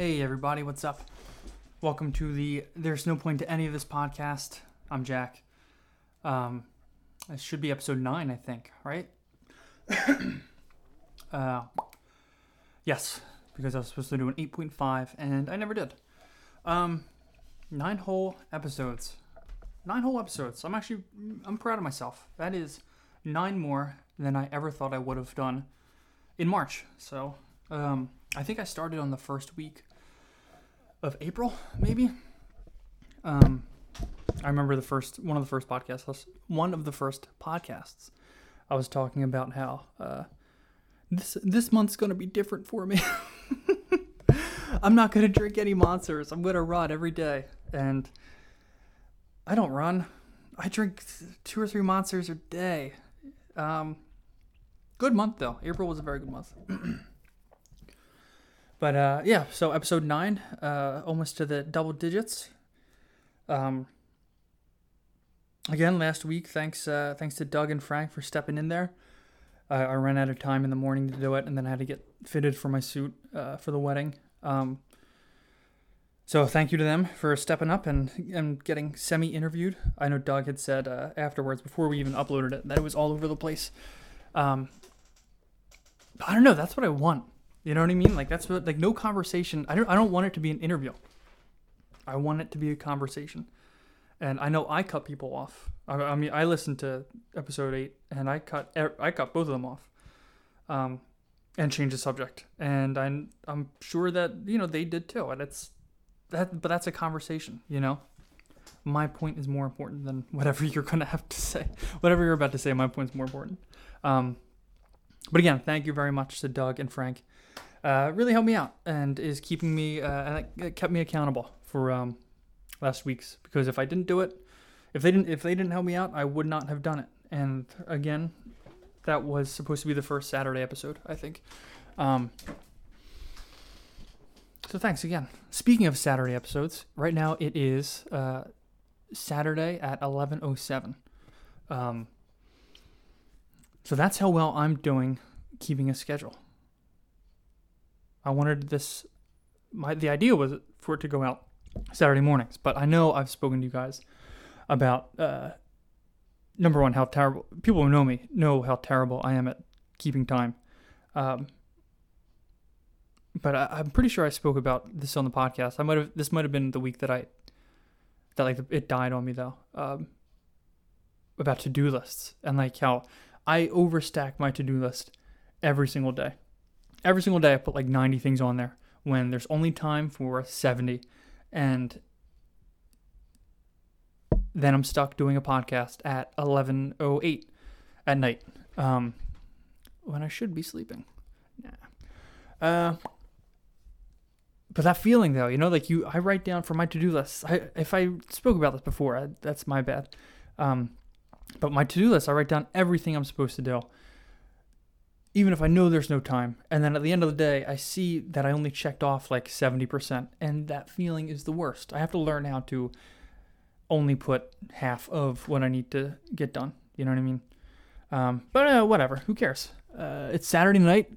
Hey everybody, what's up? Welcome to the There's No Point to Any of This podcast. I'm Jack. Um, it should be episode nine, I think, right? uh, yes, because I was supposed to do an 8.5 and I never did. Um, nine whole episodes. Nine whole episodes. I'm actually I'm proud of myself. That is nine more than I ever thought I would have done in March. So, um, I think I started on the first week of April, maybe. Um, I remember the first one of the first podcasts. One of the first podcasts. I was talking about how uh, this this month's gonna be different for me. I'm not gonna drink any monsters. I'm gonna run every day, and I don't run. I drink two or three monsters a day. Um, good month though. April was a very good month. but uh, yeah, so episode nine, uh, almost to the double digits. Um, again, last week, thanks uh, thanks to Doug and Frank for stepping in there. I, I ran out of time in the morning to do it, and then I had to get fitted for my suit uh, for the wedding. Um, so thank you to them for stepping up and, and getting semi interviewed. I know Doug had said uh, afterwards, before we even uploaded it, that it was all over the place. Um, I don't know. That's what I want. You know what I mean? Like that's what like no conversation. I don't I don't want it to be an interview. I want it to be a conversation. And I know I cut people off. I, I mean, I listened to episode eight, and I cut I cut both of them off, um, and changed the subject. And I'm I'm sure that you know they did too. And it's that, but that's a conversation. You know, my point is more important than whatever you're gonna have to say. Whatever you're about to say, my point is more important. Um, but again, thank you very much to Doug and Frank. Uh, really helped me out and is keeping me uh, and it kept me accountable for um, last week's because if I didn't do it, if they didn't if they didn't help me out, I would not have done it. And again, that was supposed to be the first Saturday episode, I think. Um, so thanks again. Speaking of Saturday episodes, right now it is uh, Saturday at 11:07. Um, so that's how well I'm doing keeping a schedule. I wanted this my the idea was for it to go out Saturday mornings, but I know I've spoken to you guys about uh, number one how terrible people who know me know how terrible I am at keeping time. Um, but I, am pretty sure I spoke about this on the podcast. I might have this might have been the week that I that like it died on me though. Um, about to do lists and like how I overstack my to do list every single day. Every single day, I put like 90 things on there when there's only time for 70. And then I'm stuck doing a podcast at 11:08 at night, um, when I should be sleeping. Nah. Uh, but that feeling though, you know, like you, I write down for my to-do list. I, if I spoke about this before, I, that's my bad. Um, but my to-do list, I write down everything I'm supposed to do, even if I know there's no time. And then at the end of the day, I see that I only checked off like 70%, and that feeling is the worst. I have to learn how to only put half of what I need to get done. You know what I mean? Um, but uh, whatever, who cares? Uh, it's Saturday night.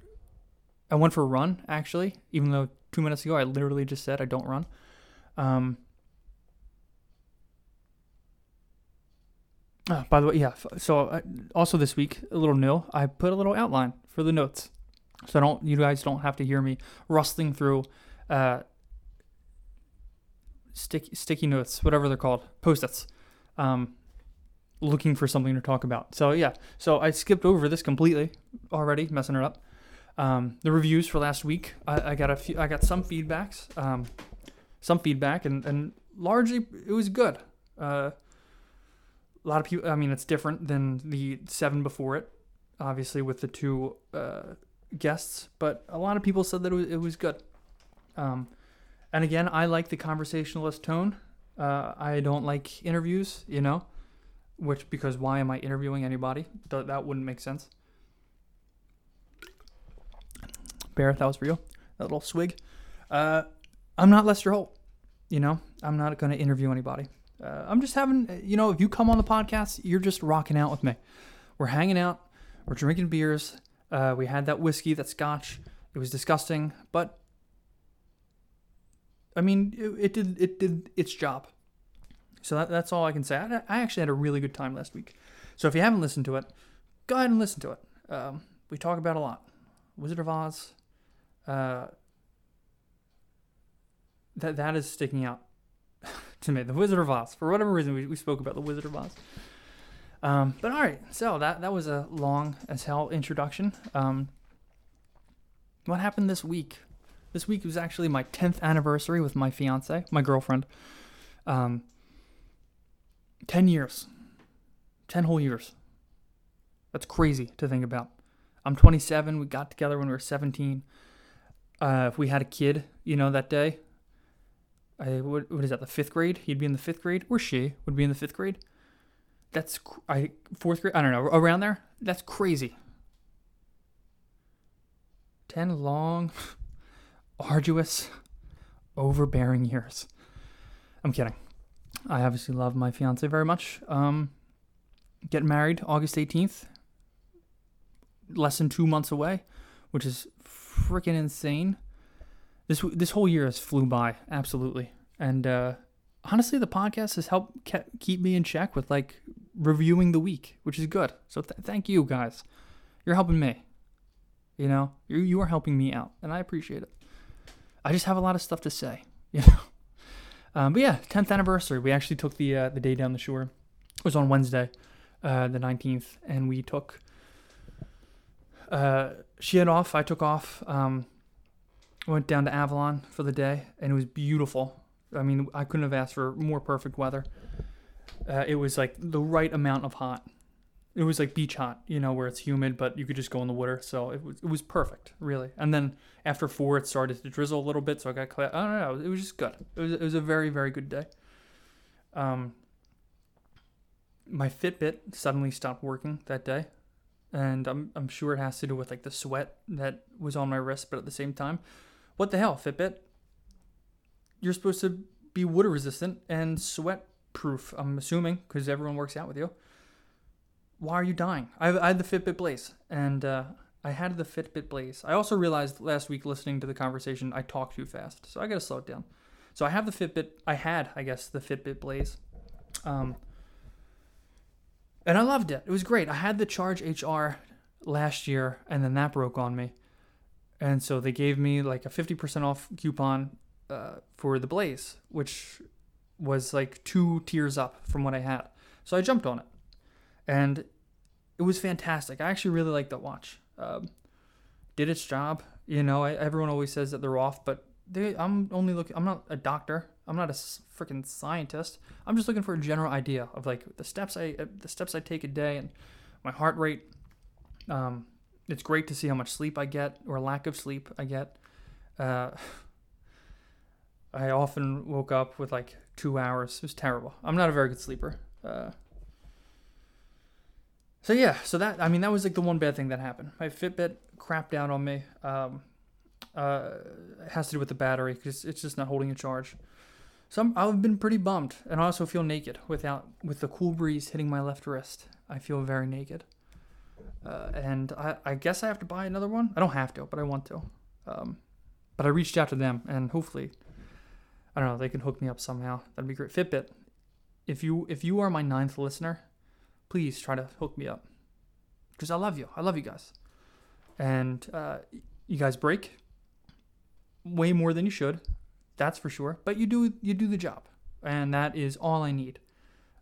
I went for a run actually, even though two minutes ago I literally just said I don't run. Um, Oh, by the way, yeah. So uh, also this week, a little new. I put a little outline for the notes, so don't you guys don't have to hear me rustling through uh, sticky sticky notes, whatever they're called, post-its, um, looking for something to talk about. So yeah, so I skipped over this completely already, messing it up. Um, the reviews for last week, I, I, got a few. I got some feedbacks, um, some feedback, and and largely it was good. Uh, a lot of people. I mean, it's different than the seven before it, obviously with the two uh, guests. But a lot of people said that it was, it was good. Um, and again, I like the conversationalist tone. Uh, I don't like interviews, you know, which because why am I interviewing anybody? Th- that wouldn't make sense. Bear, that was real. That little swig. Uh, I'm not Lester Holt. You know, I'm not going to interview anybody. Uh, I'm just having, you know, if you come on the podcast, you're just rocking out with me. We're hanging out, we're drinking beers. Uh, we had that whiskey, that scotch. It was disgusting, but I mean, it, it did it did its job. So that, that's all I can say. I, I actually had a really good time last week. So if you haven't listened to it, go ahead and listen to it. Um, we talk about a lot. Wizard of Oz. Uh, that that is sticking out to me. The Wizard of Oz. For whatever reason, we, we spoke about the Wizard of Oz. Um, but all right, so that that was a long as hell introduction. Um, what happened this week? This week was actually my 10th anniversary with my fiance, my girlfriend. Um, 10 years. 10 whole years. That's crazy to think about. I'm 27. We got together when we were 17. Uh, if we had a kid, you know, that day, I, what, what is that, the fifth grade? He'd be in the fifth grade, or she would be in the fifth grade. That's, I, fourth grade, I don't know, around there. That's crazy. 10 long, arduous, overbearing years. I'm kidding. I obviously love my fiance very much. Um, getting married August 18th, less than two months away, which is freaking insane. This this whole year has flew by, absolutely. And uh, honestly, the podcast has helped ke- keep me in check with like reviewing the week, which is good. So th- thank you guys. You're helping me. You know, you you are helping me out, and I appreciate it. I just have a lot of stuff to say. You know. Um, but yeah, 10th anniversary. We actually took the uh, the day down the shore. It was on Wednesday, uh, the 19th, and we took. Uh, she had off. I took off. Um, went down to Avalon for the day, and it was beautiful. I mean, I couldn't have asked for more perfect weather. Uh, it was like the right amount of hot. It was like beach hot, you know, where it's humid, but you could just go in the water. So it was it was perfect, really. And then after four, it started to drizzle a little bit, so I got. I don't know. It was just good. It was it was a very very good day. Um, my Fitbit suddenly stopped working that day, and I'm I'm sure it has to do with like the sweat that was on my wrist, but at the same time, what the hell, Fitbit? You're supposed to be water resistant and sweat proof. I'm assuming because everyone works out with you. Why are you dying? I, I had the Fitbit Blaze, and uh, I had the Fitbit Blaze. I also realized last week listening to the conversation I talk too fast, so I gotta slow it down. So I have the Fitbit. I had, I guess, the Fitbit Blaze, um, and I loved it. It was great. I had the Charge HR last year, and then that broke on me, and so they gave me like a fifty percent off coupon uh, for the Blaze, which was like two tiers up from what I had. So I jumped on it, and it was fantastic. I actually really liked that watch. Um, did its job. You know, I, everyone always says that they're off, but they, I'm only looking. I'm not a doctor. I'm not a freaking scientist. I'm just looking for a general idea of like the steps I the steps I take a day and my heart rate. Um, it's great to see how much sleep I get or lack of sleep I get. Uh, I often woke up with like two hours. It was terrible. I'm not a very good sleeper. Uh, so yeah, so that I mean that was like the one bad thing that happened. My Fitbit crapped out on me. Um, uh, it has to do with the battery because it's just not holding a charge. So I'm, I've been pretty bummed, and I also feel naked without with the cool breeze hitting my left wrist. I feel very naked, uh, and I, I guess I have to buy another one. I don't have to, but I want to. Um, but I reached out to them, and hopefully, I don't know, they can hook me up somehow. That'd be great. Fitbit, if you if you are my ninth listener, please try to hook me up because I love you. I love you guys, and uh, you guys break way more than you should. That's for sure. But you do you do the job, and that is all I need.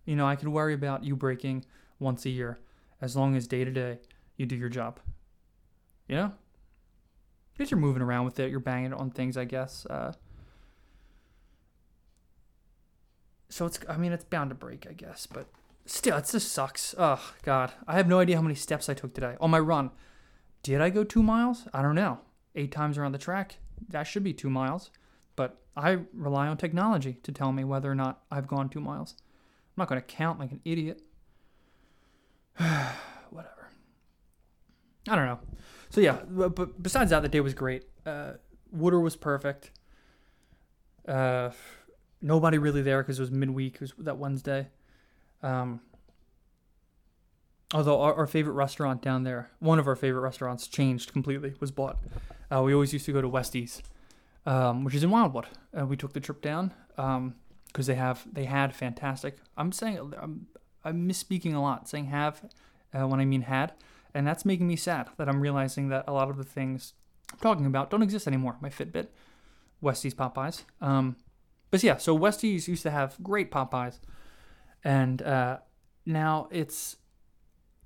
You know, I could worry about you breaking once a year, as long as day to day you do your job. You know, because you're moving around with it, you're banging on things, I guess. Uh, so it's I mean it's bound to break, I guess, but still it just sucks. Oh god, I have no idea how many steps I took today on my run. Did I go two miles? I don't know. Eight times around the track. That should be two miles. But I rely on technology to tell me whether or not I've gone two miles. I'm not going to count like an idiot. Whatever. I don't know. So yeah, but besides that, the day was great. Uh, water was perfect. Uh, nobody really there because it was midweek. It was that Wednesday. Um, although our, our, favorite restaurant down there, one of our favorite restaurants, changed completely, was bought. Uh, we always used to go to Westies um, which is in Wildwood. Uh, we took the trip down because they have they had fantastic. I'm saying I'm, I'm misspeaking a lot, saying have uh, when I mean had, and that's making me sad that I'm realizing that a lot of the things I'm talking about don't exist anymore. My Fitbit, Westie's Popeyes. Um, but yeah, so Westie's used to have great Popeyes, and uh, now it's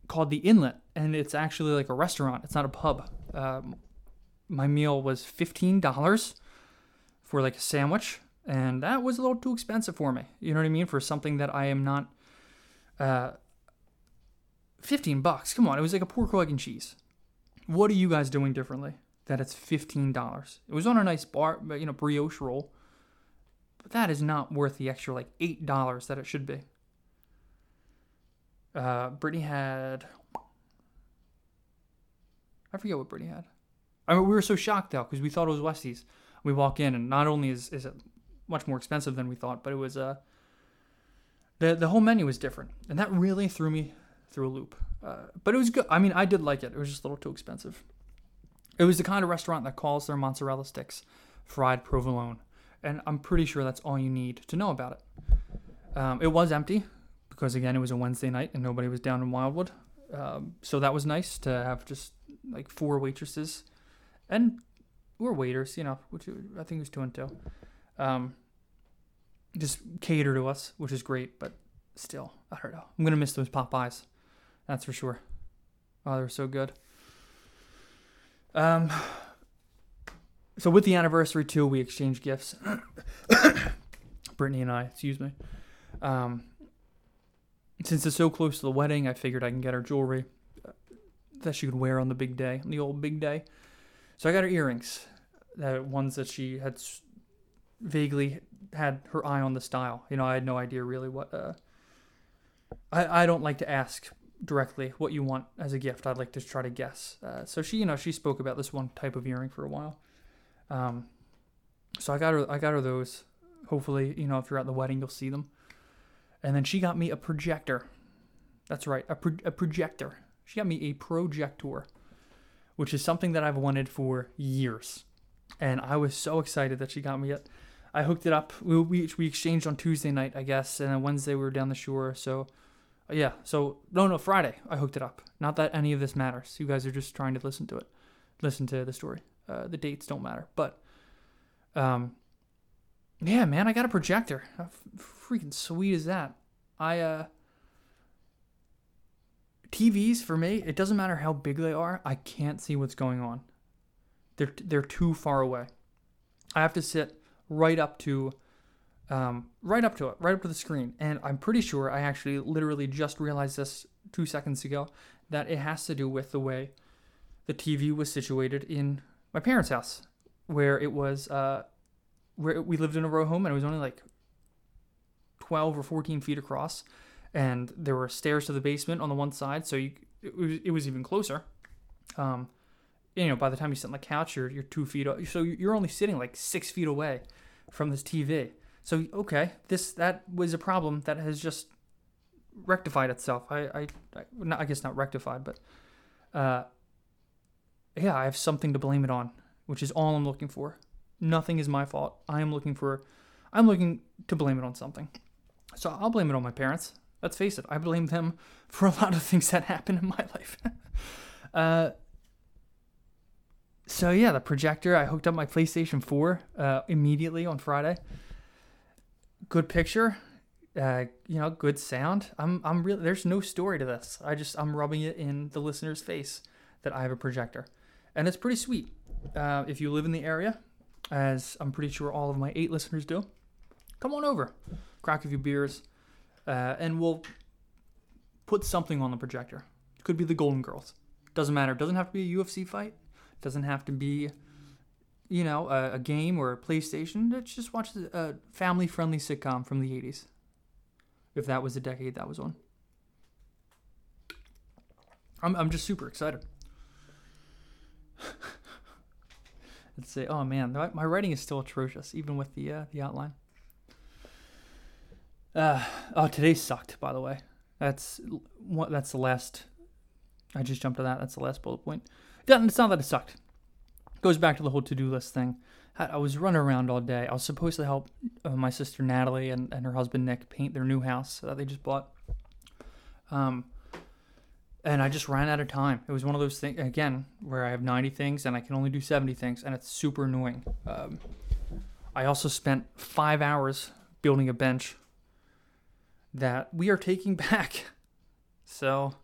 called the Inlet, and it's actually like a restaurant. It's not a pub. Um, my meal was fifteen dollars for like a sandwich, and that was a little too expensive for me. You know what I mean? For something that I am not. Uh, fifteen bucks. Come on, it was like a pork egg and cheese. What are you guys doing differently? That it's fifteen dollars. It was on a nice bar, you know, brioche roll. But that is not worth the extra like eight dollars that it should be. Uh, Brittany had. I forget what Brittany had. I mean, we were so shocked though because we thought it was Westie's. We walk in and not only is, is it much more expensive than we thought, but it was uh the the whole menu was different, and that really threw me through a loop. Uh, but it was good. I mean, I did like it. It was just a little too expensive. It was the kind of restaurant that calls their mozzarella sticks fried provolone, and I'm pretty sure that's all you need to know about it. Um, it was empty because again, it was a Wednesday night and nobody was down in Wildwood, um, so that was nice to have just like four waitresses and we're waiters, you know, which I think was two and two. Um, just cater to us, which is great, but still, I don't know. I'm gonna miss those Popeyes, that's for sure. Oh, they're so good. Um, so with the anniversary too, we exchanged gifts. Brittany and I, excuse me. Um, since it's so close to the wedding, I figured I can get her jewelry uh, that she could wear on the big day, the old big day. So I got her earrings, the ones that she had vaguely had her eye on the style. You know, I had no idea really what. Uh, I I don't like to ask directly what you want as a gift. I'd like to try to guess. Uh, so she, you know, she spoke about this one type of earring for a while. Um, so I got her, I got her those. Hopefully, you know, if you're at the wedding, you'll see them. And then she got me a projector. That's right, a, pro- a projector. She got me a projector, which is something that I've wanted for years. And I was so excited that she got me it. I hooked it up. We, we, we exchanged on Tuesday night, I guess, and then Wednesday we were down the shore. So, yeah. So, no, no, Friday I hooked it up. Not that any of this matters. You guys are just trying to listen to it, listen to the story. Uh, the dates don't matter. But, um, yeah, man, I got a projector. How freaking sweet is that? I, uh, TVs for me, it doesn't matter how big they are. I can't see what's going on. They're they're too far away. I have to sit right up to, um, right up to it, right up to the screen. And I'm pretty sure I actually literally just realized this two seconds ago that it has to do with the way the TV was situated in my parents' house, where it was, uh, where we lived in a row home and it was only like 12 or 14 feet across and there were stairs to the basement on the one side, so you, it, was, it was even closer. Um, you know, by the time you sit on the couch, you're you're two feet, so you're only sitting like six feet away from this TV. So okay, this that was a problem that has just rectified itself. I I, I, I guess not rectified, but uh, yeah, I have something to blame it on, which is all I'm looking for. Nothing is my fault. I am looking for, I'm looking to blame it on something. So I'll blame it on my parents. Let's face it, I blame them for a lot of things that happen in my life. uh, so yeah, the projector. I hooked up my PlayStation 4 uh, immediately on Friday. Good picture, uh, you know, good sound. I'm I'm really there's no story to this. I just I'm rubbing it in the listener's face that I have a projector, and it's pretty sweet. Uh, if you live in the area, as I'm pretty sure all of my eight listeners do, come on over, crack a few beers, uh, and we'll put something on the projector. It could be the Golden Girls. Doesn't matter. It doesn't have to be a UFC fight. It doesn't have to be, you know, a, a game or a PlayStation. Let's just watch a family-friendly sitcom from the '80s. If that was the decade that was on. I'm I'm just super excited. Let's say, oh man, my writing is still atrocious, even with the uh, the outline. Uh, oh, today sucked. By the way, that's what. That's the last. I just jumped to that. That's the last bullet point. It's not that it sucked. It goes back to the whole to-do list thing. I was running around all day. I was supposed to help uh, my sister Natalie and, and her husband Nick paint their new house that they just bought. Um, and I just ran out of time. It was one of those things again where I have 90 things and I can only do 70 things, and it's super annoying. Um, I also spent five hours building a bench that we are taking back. So,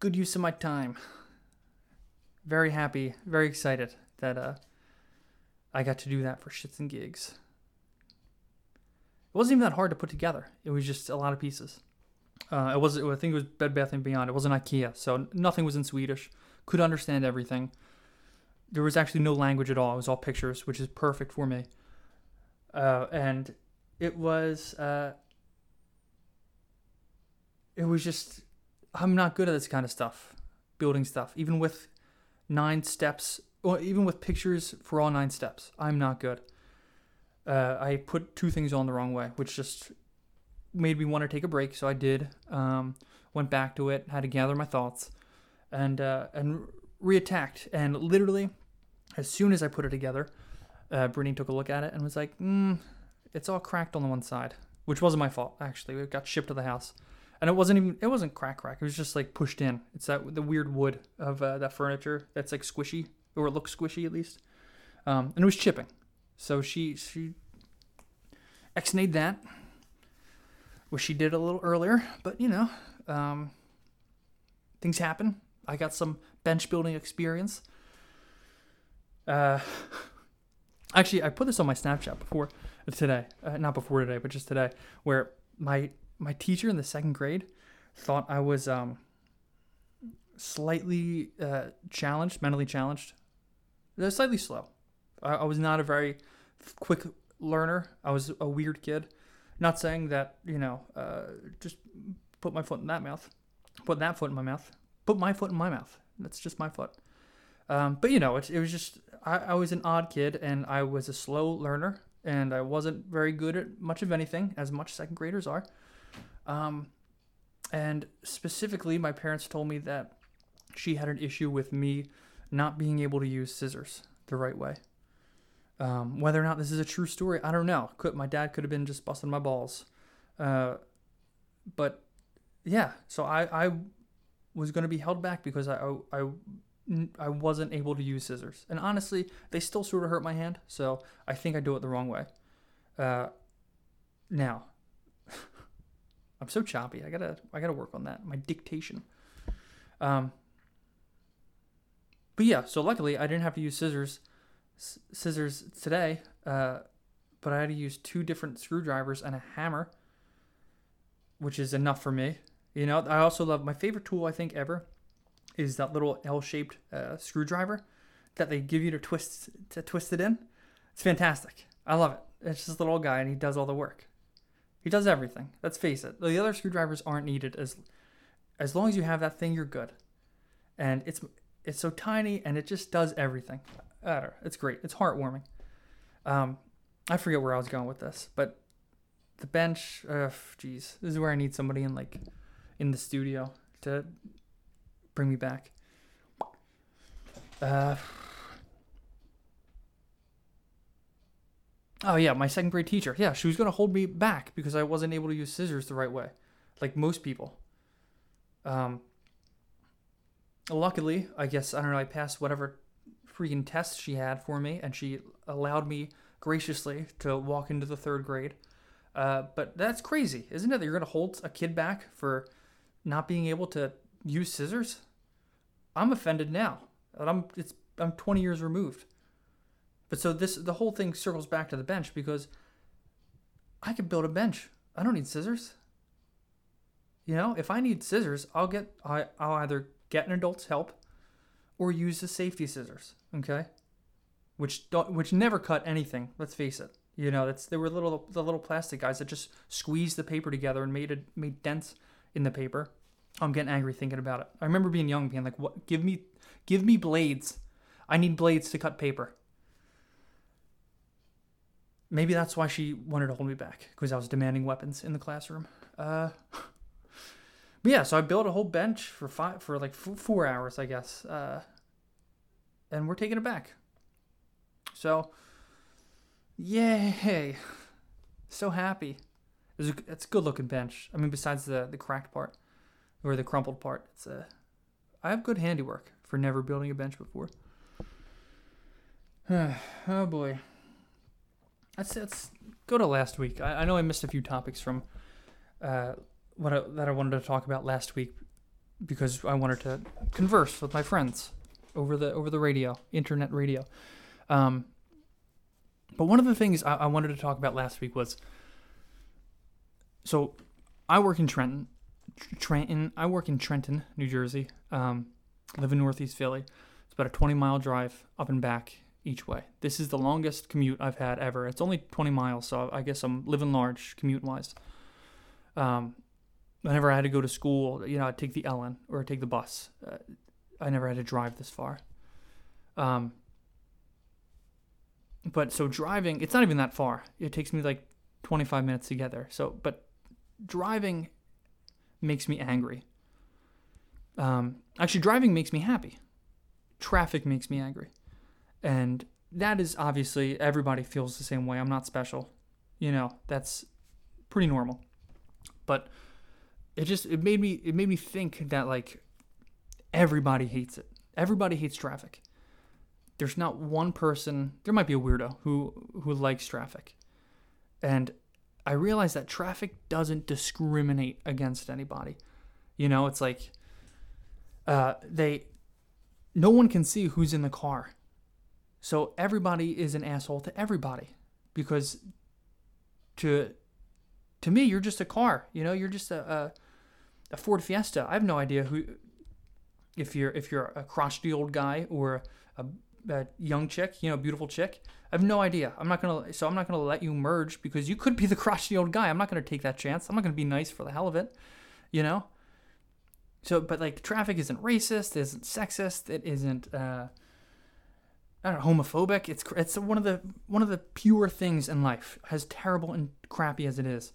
good use of my time. Very happy, very excited that uh, I got to do that for shits and gigs. It wasn't even that hard to put together. It was just a lot of pieces. Uh, it was, I think it was Bed Bath and Beyond. It wasn't IKEA, so nothing was in Swedish. Could understand everything. There was actually no language at all. It was all pictures, which is perfect for me. Uh, and it was, uh, it was just, I'm not good at this kind of stuff, building stuff, even with nine steps well, even with pictures for all nine steps, I'm not good. Uh, I put two things on the wrong way, which just made me want to take a break. So I did. Um, went back to it, had to gather my thoughts, and uh, and reattacked. And literally, as soon as I put it together, uh, Brittany took a look at it and was like, mm, "It's all cracked on the one side," which wasn't my fault. Actually, it got shipped to the house, and it wasn't even it wasn't crack crack. It was just like pushed in. It's that the weird wood of uh, that furniture that's like squishy or looks squishy at least. Um, and it was chipping. So she she ex-nayed that. Wish she did a little earlier, but you know, um, things happen. I got some bench building experience. Uh, actually, I put this on my Snapchat before today, uh, not before today, but just today, where my my teacher in the second grade thought I was um, slightly uh, challenged, mentally challenged, slightly slow. I, I was not a very quick learner. I was a weird kid. Not saying that you know, uh, just put my foot in that mouth, put that foot in my mouth, put my foot in my mouth. That's just my foot. Um, but you know, it, it was just I, I was an odd kid and I was a slow learner and I wasn't very good at much of anything, as much second graders are. Um, and specifically, my parents told me that she had an issue with me not being able to use scissors the right way. Um, whether or not this is a true story, I don't know. Could my dad could have been just busting my balls, uh, but yeah. So I I was going to be held back because I, I I wasn't able to use scissors, and honestly, they still sort of hurt my hand. So I think I do it the wrong way. Uh, now, I'm so choppy. I gotta I gotta work on that. My dictation. Um, but yeah, so luckily I didn't have to use scissors scissors today, uh, but I had to use two different screwdrivers and a hammer, which is enough for me. You know, I also love my favorite tool I think ever is that little L-shaped uh, screwdriver that they give you to twist to twist it in. It's fantastic. I love it. It's just a little guy and he does all the work. He does everything. Let's face it. The other screwdrivers aren't needed as as long as you have that thing, you're good. And it's it's so tiny and it just does everything. I don't know. It's great. It's heartwarming. Um, I forget where I was going with this, but the bench. Uh, geez, this is where I need somebody in like in the studio to bring me back. Uh, oh yeah, my second grade teacher. Yeah, she was gonna hold me back because I wasn't able to use scissors the right way, like most people. Um, luckily, I guess I don't know. I passed whatever freaking test she had for me, and she allowed me graciously to walk into the third grade. Uh, but that's crazy, isn't it? That you're gonna hold a kid back for not being able to use scissors. I'm offended now. I'm it's I'm 20 years removed. But so this the whole thing circles back to the bench because I could build a bench. I don't need scissors. You know, if I need scissors, I'll get I I'll either get an adult's help, or use the safety scissors. Okay, which don't which never cut anything. Let's face it. You know, that's they were little the little plastic guys that just squeezed the paper together and made it made dents in the paper. I'm getting angry thinking about it. I remember being young, being like, "What? Give me, give me blades. I need blades to cut paper." Maybe that's why she wanted to hold me back because I was demanding weapons in the classroom. Uh, but yeah, so I built a whole bench for five for like four hours, I guess, uh, and we're taking it back. So, yay! So happy. It's a, it's a good looking bench. I mean, besides the the cracked part or the crumpled part, it's a. I have good handiwork for never building a bench before. oh boy. Let's let's go to last week. I, I know I missed a few topics from uh, what I, that I wanted to talk about last week because I wanted to converse with my friends over the over the radio, internet radio. Um, but one of the things I, I wanted to talk about last week was so I work in Trenton. Trenton. I work in Trenton, New Jersey. Um, live in Northeast Philly. It's about a 20 mile drive up and back each way. This is the longest commute I've had ever. It's only 20 miles, so I guess I'm living large commute wise. Um, whenever I had to go to school, you know, I'd take the Ellen or I'd take the bus. Uh, I never had to drive this far. Um, but so driving, it's not even that far. It takes me like 25 minutes to get there. So, but driving makes me angry. Um, actually, driving makes me happy. Traffic makes me angry. And that is obviously everybody feels the same way. I'm not special. You know, that's pretty normal. But it just it made me it made me think that like everybody hates it. Everybody hates traffic. There's not one person, there might be a weirdo who who likes traffic. And I realized that traffic doesn't discriminate against anybody. You know, it's like uh, they no one can see who's in the car. So everybody is an asshole to everybody because to to me you're just a car, you know, you're just a, a, a Ford Fiesta. I have no idea who if you're if you're a crotchety old guy or a, a young chick, you know, beautiful chick. I have no idea. I'm not gonna so I'm not gonna let you merge because you could be the crotchety old guy. I'm not gonna take that chance. I'm not gonna be nice for the hell of it, you know. So, but like traffic isn't racist, it isn't sexist, it isn't uh, I don't know, homophobic. It's it's one of the one of the pure things in life. As terrible and crappy as it is,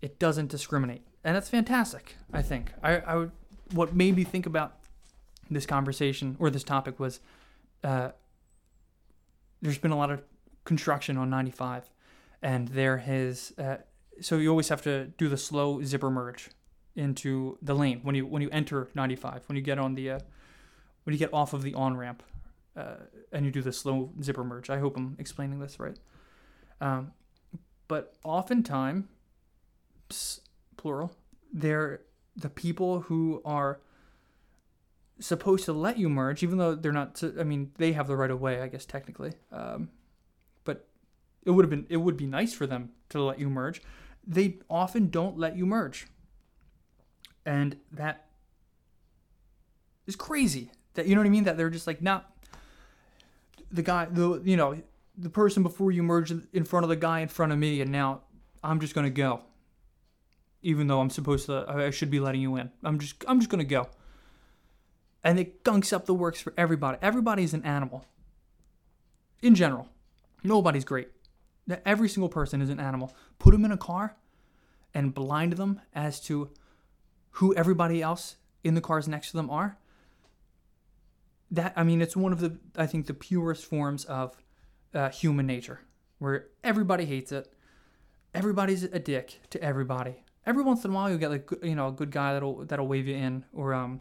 it doesn't discriminate, and that's fantastic. I think I I would, what made me think about this conversation or this topic was uh, there's been a lot of construction on 95, and there has uh, so you always have to do the slow zipper merge into the lane when you when you enter 95 when you get on the uh, when you get off of the on ramp uh, and you do the slow zipper merge. I hope I'm explaining this right. Um, but oftentimes, plural, they're the people who are supposed to let you merge, even though they're not. I mean, they have the right of way, I guess technically. Um, but it would have been it would be nice for them to let you merge. They often don't let you merge, and that is crazy. That you know what I mean? That they're just like, nah. The guy, the you know, the person before you merged in front of the guy in front of me, and now I'm just gonna go. Even though I'm supposed to, I should be letting you in. I'm just, I'm just gonna go and it gunks up the works for everybody. Everybody's an animal. In general, nobody's great. Every single person is an animal. Put them in a car and blind them as to who everybody else in the cars next to them are. That I mean, it's one of the I think the purest forms of uh, human nature, where everybody hates it. Everybody's a dick to everybody. Every once in a while, you'll get like you know a good guy that'll that'll wave you in, or um,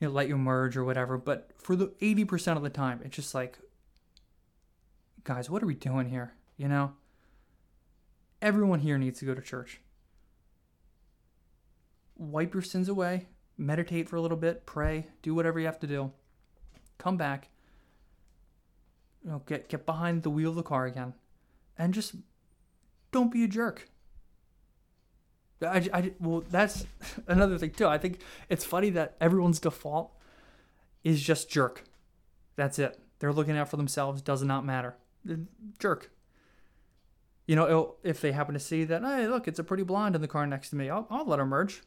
you know, let you merge or whatever. But for the 80% of the time, it's just like, guys, what are we doing here? You know? Everyone here needs to go to church. Wipe your sins away, meditate for a little bit, pray, do whatever you have to do. Come back. You know, get get behind the wheel of the car again and just don't be a jerk. I, I, well, that's another thing too. I think it's funny that everyone's default is just jerk. That's it. They're looking out for themselves. Does not matter. Jerk. You know, if they happen to see that, hey, look, it's a pretty blonde in the car next to me, I'll, I'll let her merge.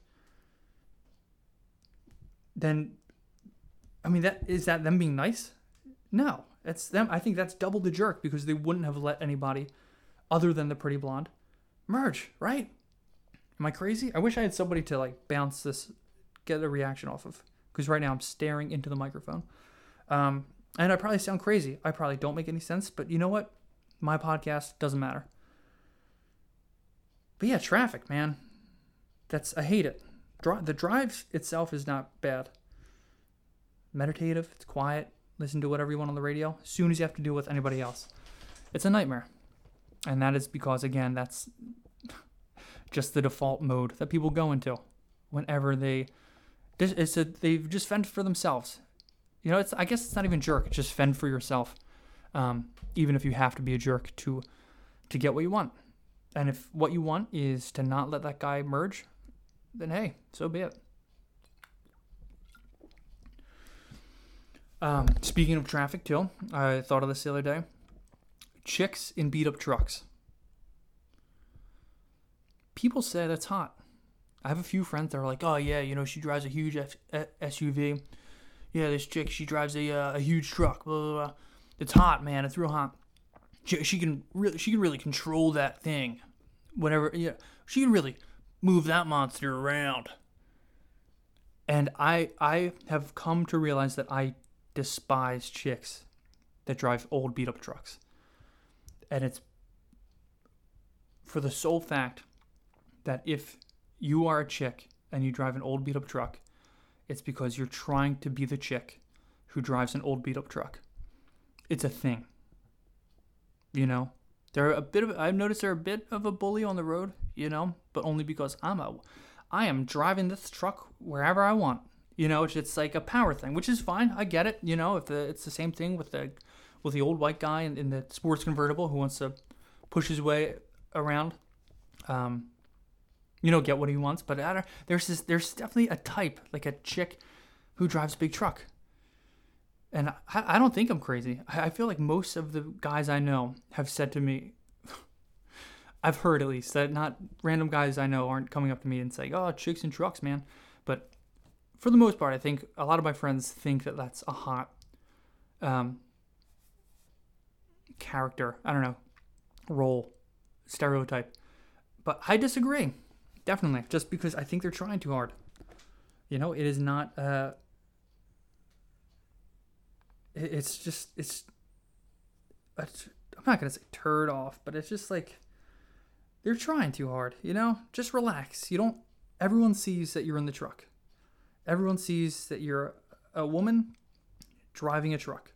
Then, I mean, that is that them being nice? No, it's them. I think that's double the jerk because they wouldn't have let anybody other than the pretty blonde merge, right? Am I crazy? I wish I had somebody to like bounce this, get a reaction off of. Because right now I'm staring into the microphone. Um, And I probably sound crazy. I probably don't make any sense, but you know what? My podcast doesn't matter. But yeah, traffic, man. That's I hate it. Dri- the drive itself is not bad. Meditative, it's quiet. Listen to whatever you want on the radio. As soon as you have to deal with anybody else, it's a nightmare. And that is because again, that's just the default mode that people go into whenever they it's a, they've just fend for themselves. You know, it's I guess it's not even jerk. It's just fend for yourself. Um, even if you have to be a jerk to to get what you want. And if what you want is to not let that guy merge, then hey, so be it. Um, speaking of traffic, too, I thought of this the other day. Chicks in beat up trucks. People say that's hot. I have a few friends that are like, oh, yeah, you know, she drives a huge F- SUV. Yeah, this chick, she drives a, uh, a huge truck. Blah, blah, blah. It's hot, man. It's real hot. She, she can really, she can really control that thing. Whatever, yeah, she can really move that monster around. And I, I have come to realize that I despise chicks that drive old beat up trucks. And it's for the sole fact that if you are a chick and you drive an old beat up truck, it's because you're trying to be the chick who drives an old beat up truck. It's a thing. You know? They're a bit of I've noticed they're a bit of a bully on the road, you know, but only because I'm a I am driving this truck wherever I want. You know, it's, it's like a power thing, which is fine. I get it. You know, if the, it's the same thing with the with the old white guy in, in the sports convertible who wants to push his way around, um, you know, get what he wants. But there's this, there's definitely a type like a chick who drives a big truck, and I, I don't think I'm crazy. I, I feel like most of the guys I know have said to me, I've heard at least that not random guys I know aren't coming up to me and saying, "Oh, chicks and trucks, man," but for the most part, I think a lot of my friends think that that's a hot um, character. I don't know, role, stereotype. But I disagree, definitely, just because I think they're trying too hard. You know, it is not. Uh, it's just it's. it's I'm not gonna say turd off, but it's just like they're trying too hard. You know, just relax. You don't. Everyone sees that you're in the truck everyone sees that you're a woman driving a truck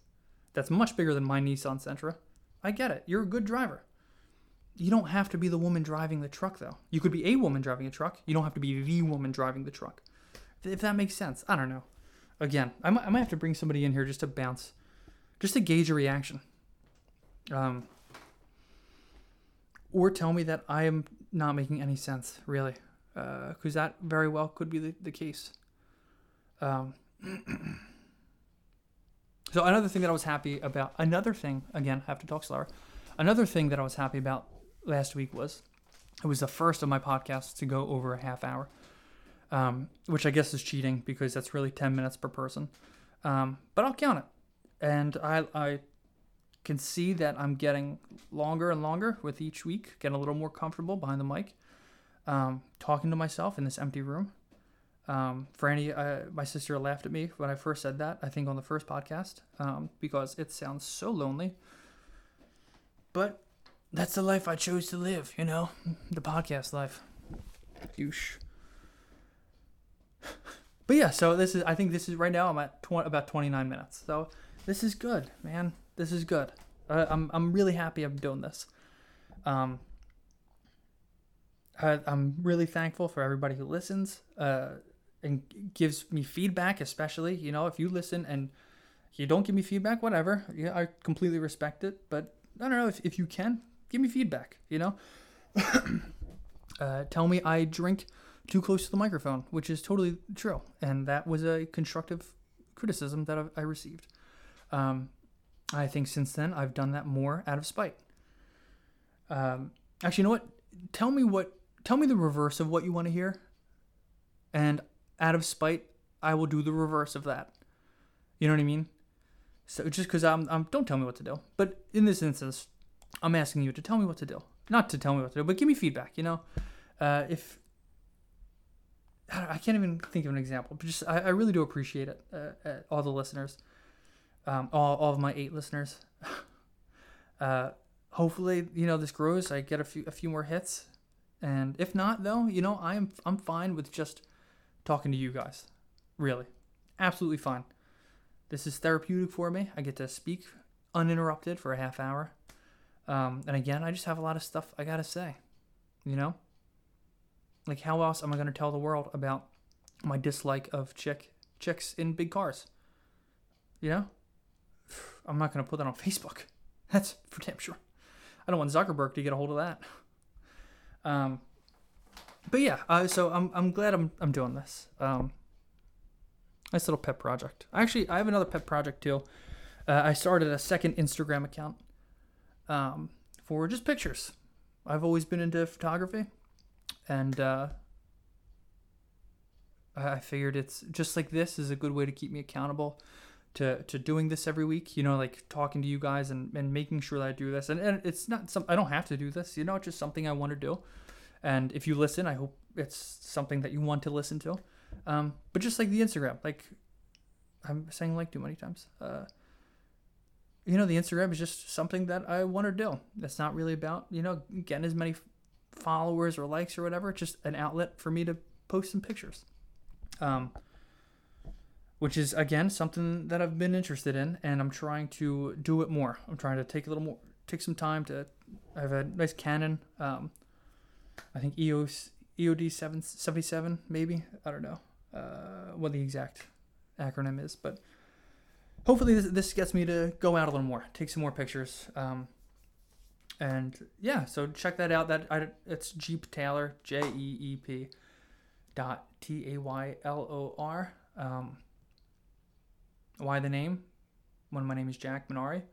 that's much bigger than my Nissan Sentra. I get it. You're a good driver. You don't have to be the woman driving the truck, though. You could be a woman driving a truck. You don't have to be the woman driving the truck. If that makes sense. I don't know. Again, I might, I might have to bring somebody in here just to bounce, just to gauge a reaction. Um, or tell me that I am not making any sense, really. Because uh, that very well could be the, the case. Um, so another thing that I was happy about, another thing again, I have to talk slower. Another thing that I was happy about last week was it was the first of my podcasts to go over a half hour, um, which I guess is cheating because that's really ten minutes per person. Um, but I'll count it, and I I can see that I'm getting longer and longer with each week, getting a little more comfortable behind the mic, um, talking to myself in this empty room. Um, for any, uh, my sister laughed at me when I first said that. I think on the first podcast um, because it sounds so lonely. But that's the life I chose to live. You know, the podcast life. Douche. But yeah, so this is. I think this is right now. I'm at tw- about 29 minutes. So this is good, man. This is good. Uh, I'm I'm really happy I'm doing this. Um, I, I'm really thankful for everybody who listens. Uh, and gives me feedback, especially, you know, if you listen and you don't give me feedback, whatever. Yeah, I completely respect it. But I don't know if, if you can give me feedback, you know. uh, tell me I drink too close to the microphone, which is totally true, and that was a constructive criticism that I received. Um, I think since then I've done that more out of spite. Um, actually, you know what? Tell me what. Tell me the reverse of what you want to hear, and out of spite, I will do the reverse of that. You know what I mean? So just because I'm, I'm, don't tell me what to do. But in this instance, I'm asking you to tell me what to do. Not to tell me what to do, but give me feedback. You know, uh, if I can't even think of an example, but just I, I really do appreciate it, uh, uh, all the listeners. um, all, all of my eight listeners. uh, hopefully, you know, this grows. I get a few a few more hits, and if not, though, you know, I'm I'm fine with just talking to you guys. Really, absolutely fine. This is therapeutic for me. I get to speak uninterrupted for a half hour. Um, and again, I just have a lot of stuff I gotta say. You know, like how else am I gonna tell the world about my dislike of chick chicks in big cars? You know, I'm not gonna put that on Facebook. That's for damn sure. I don't want Zuckerberg to get a hold of that. Um, but yeah, uh, so I'm I'm glad I'm I'm doing this. Um, nice little pet project. Actually, I have another pet project too. Uh, I started a second Instagram account um, for just pictures. I've always been into photography, and uh, I figured it's just like this is a good way to keep me accountable to to doing this every week. You know, like talking to you guys and, and making sure that I do this. And, and it's not some I don't have to do this. You know, it's just something I want to do. And if you listen, I hope it's something that you want to listen to. Um, but just like the Instagram, like I'm saying like too many times. Uh, you know, the Instagram is just something that I want to do. It's not really about, you know, getting as many followers or likes or whatever. It's just an outlet for me to post some pictures. Um, which is, again, something that I've been interested in, and I'm trying to do it more. I'm trying to take a little more, take some time to, I have a nice Canon, um, I think EOS, EOD 777, maybe. I don't know uh, what the exact acronym is, but hopefully this, this gets me to go out a little more, take some more pictures. Um, and yeah, so check that out. That I, it's Jeep Taylor, J E E P dot T A Y L O R. Um, why the name? When my name is Jack Minari.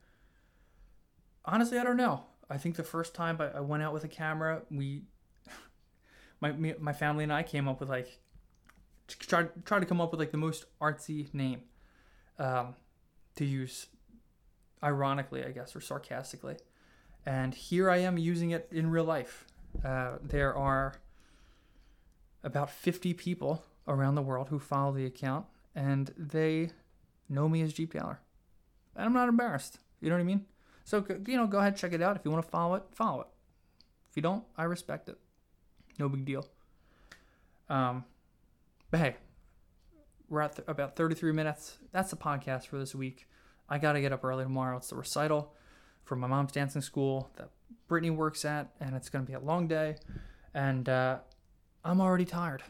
Honestly, I don't know. I think the first time I, I went out with a camera, we, my me, my family and I came up with like, try try to come up with like the most artsy name. Um, to use ironically, I guess, or sarcastically. And here I am using it in real life. Uh, there are about 50 people around the world who follow the account, and they know me as Jeep Taylor. And I'm not embarrassed. You know what I mean? So, you know, go ahead, check it out. If you want to follow it, follow it. If you don't, I respect it. No big deal. Um, but hey, we're at th- about 33 minutes. That's the podcast for this week. I got to get up early tomorrow. It's the recital from my mom's dancing school that Brittany works at, and it's going to be a long day. And uh, I'm already tired.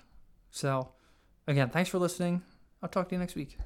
So, again, thanks for listening. I'll talk to you next week.